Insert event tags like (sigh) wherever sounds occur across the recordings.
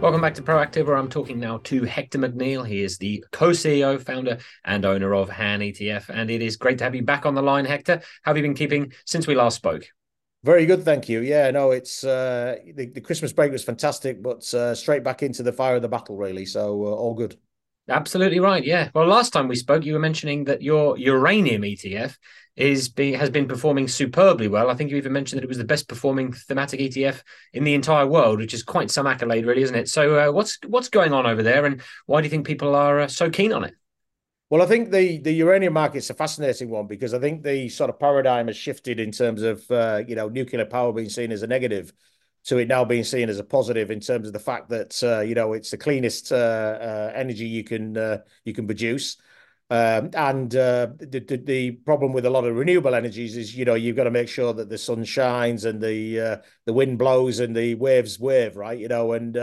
Welcome back to Proactive, where I'm talking now to Hector McNeil. He is the co-CEO, founder, and owner of HANetf, and it is great to have you back on the line, Hector. How have you been keeping since we last spoke? Very good, thank you. Yeah, no, it's uh, the, the Christmas break was fantastic, but uh, straight back into the fire of the battle, really. So uh, all good. Absolutely right. Yeah. Well, last time we spoke, you were mentioning that your uranium ETF is be, has been performing superbly well. I think you even mentioned that it was the best performing thematic ETF in the entire world, which is quite some accolade, really, isn't it? So, uh, what's what's going on over there, and why do you think people are uh, so keen on it? Well, I think the the uranium market's a fascinating one because I think the sort of paradigm has shifted in terms of uh, you know nuclear power being seen as a negative to it now being seen as a positive in terms of the fact that uh, you know it's the cleanest uh, uh, energy you can uh, you can produce. Um, and uh, the, the, the problem with a lot of renewable energies is, you know, you've got to make sure that the sun shines and the the wind blows and the waves wave, right? You know, and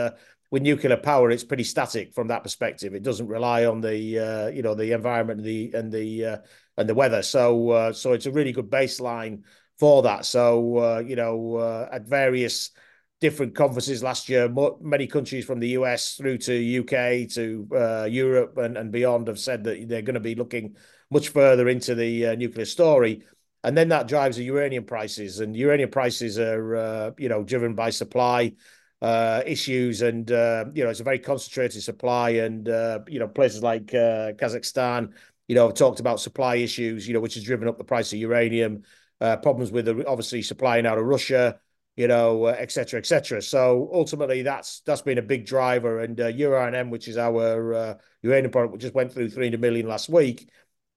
with nuclear power, it's pretty static from that perspective. It doesn't rely on the uh, you know the environment and the and the uh, and the weather. So uh, so it's a really good baseline for that. So you know, at various different conferences last year. Many countries from the US through to UK to uh, Europe and, and beyond have said that they're going to be looking much further into the uh, nuclear story. And then that drives the uranium prices, and uranium prices are, uh, you know, driven by supply uh, issues, and uh, you know, it's a very concentrated supply, and uh, you know, places like Kazakhstan, you know, have talked about supply issues, you know, which has driven up the price of uranium. problems with obviously supplying out of Russia, you know, uh, et cetera, et cetera. So ultimately, that's that's been a big driver. And uh, URNM, which is our uh, uranium product, which just went through 300 million last week,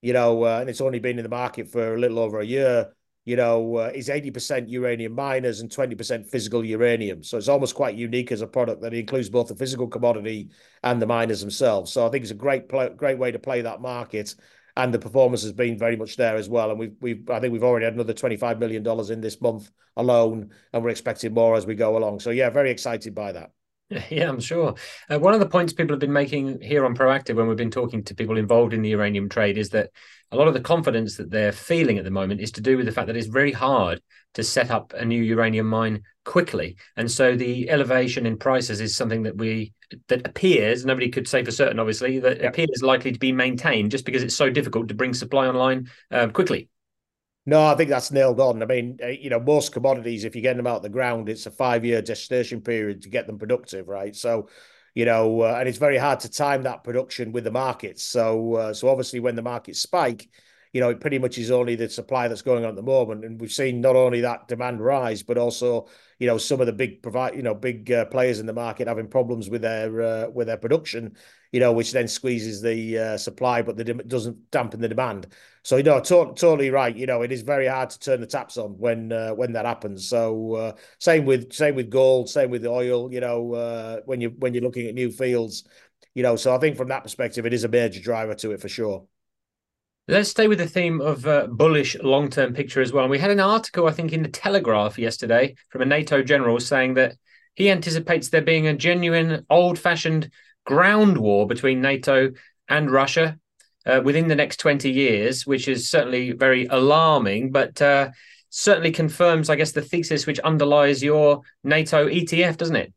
you know, uh, and it's only been in the market for a little over a year, you know, uh, is 80% uranium miners and 20% physical uranium. So it's almost quite unique as a product that includes both the physical commodity and the miners themselves. So I think it's a great, great way to play that market and the performance has been very much there as well. And we've we've I think we've already had another twenty five million dollars in this month alone, and we're expecting more as we go along. So yeah, very excited by that. (laughs) Yeah, I'm sure. Uh, one of the points people have been making here on Proactive when we've been talking to people involved in the uranium trade is that a lot of the confidence that they're feeling at the moment is to do with the fact that it's very hard to set up a new uranium mine quickly. And so the elevation in prices is something that we that appears nobody could say for certain, obviously, that yeah. appears likely to be maintained just because it's so difficult to bring supply online uh, quickly. No, I think that's nailed on. I mean, uh, you know, most commodities, if you're getting them out of the ground, it's a five year gestation period to get them productive, right? So, you know, uh, and it's very hard to time that production with the markets. So, uh, so obviously, when the markets spike, you know, it pretty much is only the supply that's going on at the moment, and we've seen not only that demand rise, but also, you know, some of the big provide, you know, big uh, players in the market having problems with their uh, with their production, you know, which then squeezes the uh, supply, but it doesn't dampen the demand. So you know, to- totally right. You know, it is very hard to turn the taps on when uh, when that happens. So uh, same with same with gold, same with oil. You know, uh, when you when you're looking at new fields, you know. So I think from that perspective, it is a major driver to it for sure. Let's stay with the theme of uh, bullish long term picture as well. And we had an article, I think, in the Telegraph yesterday from a NATO general saying that he anticipates there being a genuine old fashioned ground war between NATO and Russia uh, within the next 20 years, which is certainly very alarming, but uh, certainly confirms, I guess, the thesis which underlies your NATO ETF, doesn't it?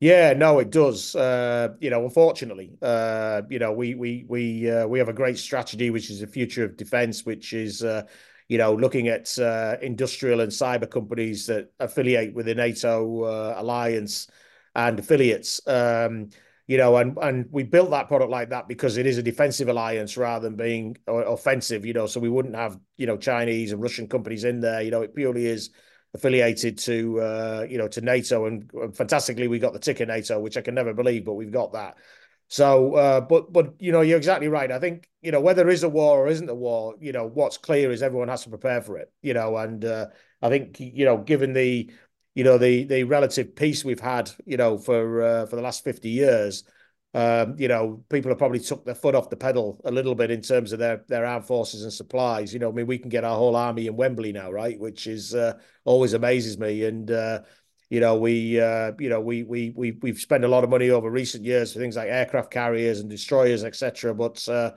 Yeah, no, it does. Uh, you know, unfortunately, uh, you know, we we we uh, we have a great strategy, which is the future of defence, which is uh, you know looking at uh, industrial and cyber companies that affiliate with the NATO uh, alliance and affiliates. Um, you know, and and we built that product like that because it is a defensive alliance rather than being offensive. You know, so we wouldn't have you know Chinese and Russian companies in there. You know, it purely is affiliated to uh, you know to NATO, and fantastically we got the ticker NATO, which I can never believe, but we've got that. So, uh, but but you know, you're exactly right. I think you know whether there is a war or isn't a war, you know, what's clear is everyone has to prepare for it. You know, and uh, I think you know, given the you know the the relative peace we've had, you know, for uh, for the last fifty years, um, you know, people have probably took their foot off the pedal a little bit in terms of their their armed forces and supplies. You know, I mean, we can get our whole army in Wembley now, right? Which is uh, always amazes me. And uh, you know, we uh, you know we we we we've spent a lot of money over recent years for things like aircraft carriers and destroyers, etc. But uh,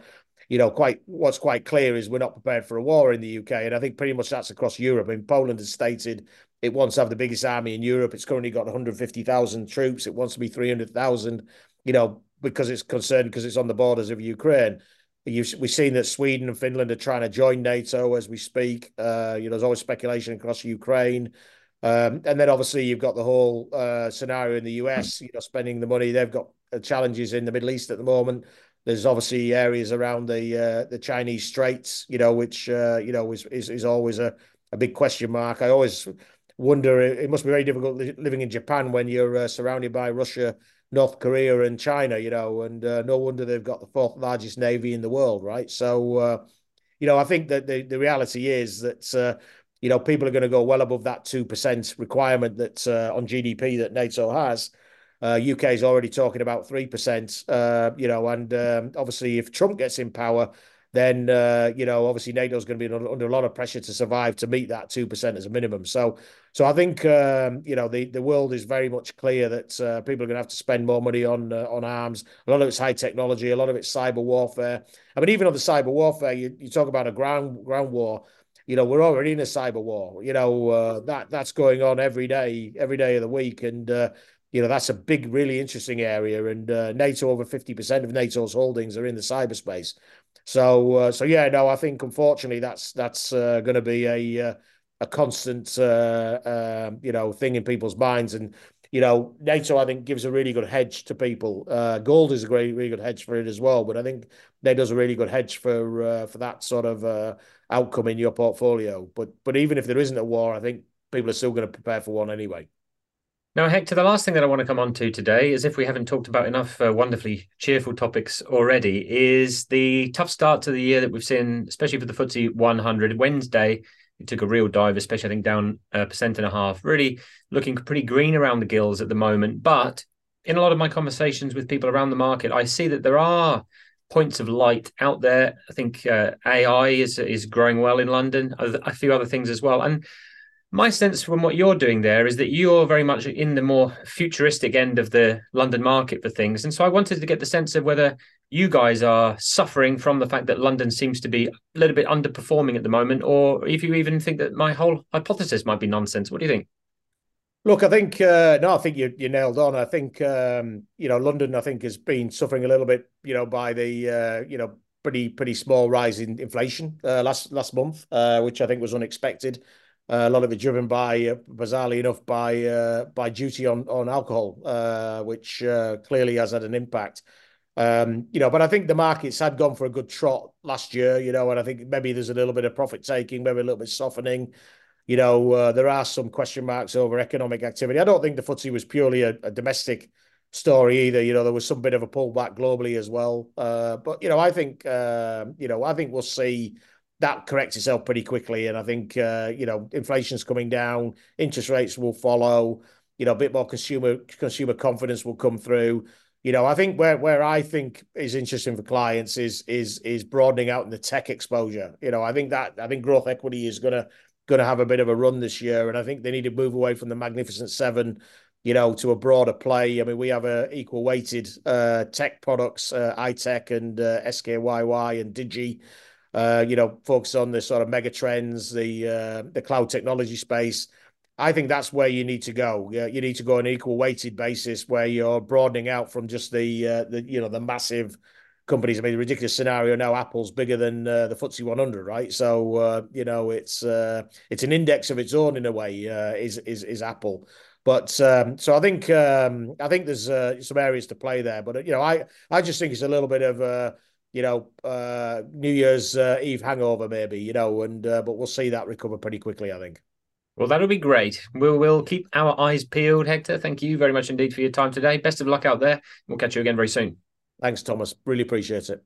you know, quite what's quite clear is we're not prepared for a war in the UK, and I think pretty much that's across Europe. I mean, Poland has stated It wants to have the biggest army in Europe. It's currently got 150,000 troops. It wants to be 300,000, you know, because it's concerned because it's on the borders of Ukraine. You've, we've seen that Sweden and Finland are trying to join NATO as we speak. Uh, you know, there's always speculation across Ukraine. Um, and then obviously you've got the whole uh, scenario in the US, you know, spending the money. They've got uh, challenges in the Middle East at the moment. There's obviously areas around the uh, the Chinese Straits, you know, which uh, you know is, is is always a, a big question mark. I always wonder it must be very difficult living in Japan when you're uh, surrounded by Russia, North Korea, and China, you know, and uh, no wonder they've got the fourth largest navy in the world, right? So, uh, you know, I think that the the reality is that uh, you know people are going to go well above that two percent requirement that uh, on GDP that NATO has. Uh, UK is already talking about three percent, uh, you know, and um, obviously if Trump gets in power, then uh, you know obviously NATO is going to be under, a lot of pressure to survive to meet that two percent as a minimum. So, so I think um, you know the the world is very much clear that uh, people are going to have to spend more money on uh, on arms. A lot of it's high technology, a lot of it's cyber warfare. I mean, even on the cyber warfare, you, you talk about a ground ground war. You know, we're already in a cyber war. You know uh, that that's going on every day, every day of the week, and uh, you know that's a big, really interesting area. And uh, NATO, over fifty percent of NATO's holdings are in the cyberspace. So, uh, so yeah, no, I think unfortunately that's that's uh, going to be a uh, a constant, uh, um, you know, thing in people's minds. And you know, NATO I think gives a really good hedge to people. Uh, gold is a great, really good hedge for it as well. But I think NATO's a really good hedge for for that sort of outcome in your portfolio. But but even if there isn't a war, I think people are still going to prepare for one anyway. Now, Hector, the last thing that I want to come on to today, as if we haven't talked about enough uh, wonderfully cheerful topics already, is the tough start to the year that we've seen, especially for the FTSE 100. Wednesday, it took a real dive, especially I think down a percent and a half, really looking pretty green around the gills at the moment. But in a lot of my conversations with people around the market, I see that there are points of light out there. I think uh, AI is is growing well in London, a few other things as well, and my sense from what you're doing there is that you're very much in the more futuristic end of the London market for things. And so I wanted to get the sense of whether you guys are suffering from the fact that London seems to be a little bit underperforming at the moment, or if you even think that my whole hypothesis might be nonsense. What do you think? Look, I think uh, no, I think you you nailed on. I think um, you know London. I think has been suffering a little bit, you know, by the uh, you know pretty pretty small rise in inflation uh, last last month, uh, which I think was unexpected. Uh, a lot of it driven by, uh, bizarrely enough, by uh, by duty on on alcohol, uh, which uh, clearly has had an impact. Um, you know, but I think the markets had gone for a good trot last year. You know, and I think maybe there's a little bit of profit taking, maybe a little bit softening. You know, uh, there are some question marks over economic activity. I don't think the FTSE was purely a, a domestic story either. You know, there was some bit of a pullback globally as well. but you know, I think you know, I think we'll see that corrects itself pretty quickly. And I think uh, you know inflation's coming down, interest rates will follow. You know, a bit more consumer consumer confidence will come through. You know, I think where where I think is interesting for clients is is is broadening out in the tech exposure. You know, I think that I think growth equity is gonna gonna have a bit of a run this year, and I think they need to move away from the Magnificent Seven. You know, to a broader play. I mean, we have a equal weighted uh, tech products, uh, ITEK and uh, SKYY and Digi uh, you know, focus on the sort of mega trends, the uh, the cloud technology space. I think that's where you need to go. You need to go on an equal weighted basis where you're broadening out from just the uh, the you know the massive companies. I mean, the ridiculous scenario now. Apple's bigger than uh, the FTSE 100, right? So uh, you know, it's uh, it's an index of its own in a way. Uh, is is is Apple. But um, so I think um, I think there's uh, some areas to play there. But you know, I I just think it's a little bit of uh, you know, uh, New Year's uh, Eve hangover, maybe, you know, and uh, but we'll see that recover pretty quickly, I think. Well, that'll be great. We'll, we'll keep our eyes peeled, Hector. Thank you very much indeed for your time today. Best of luck out there. We'll catch you again very soon. Thanks, Thomas. Really appreciate it.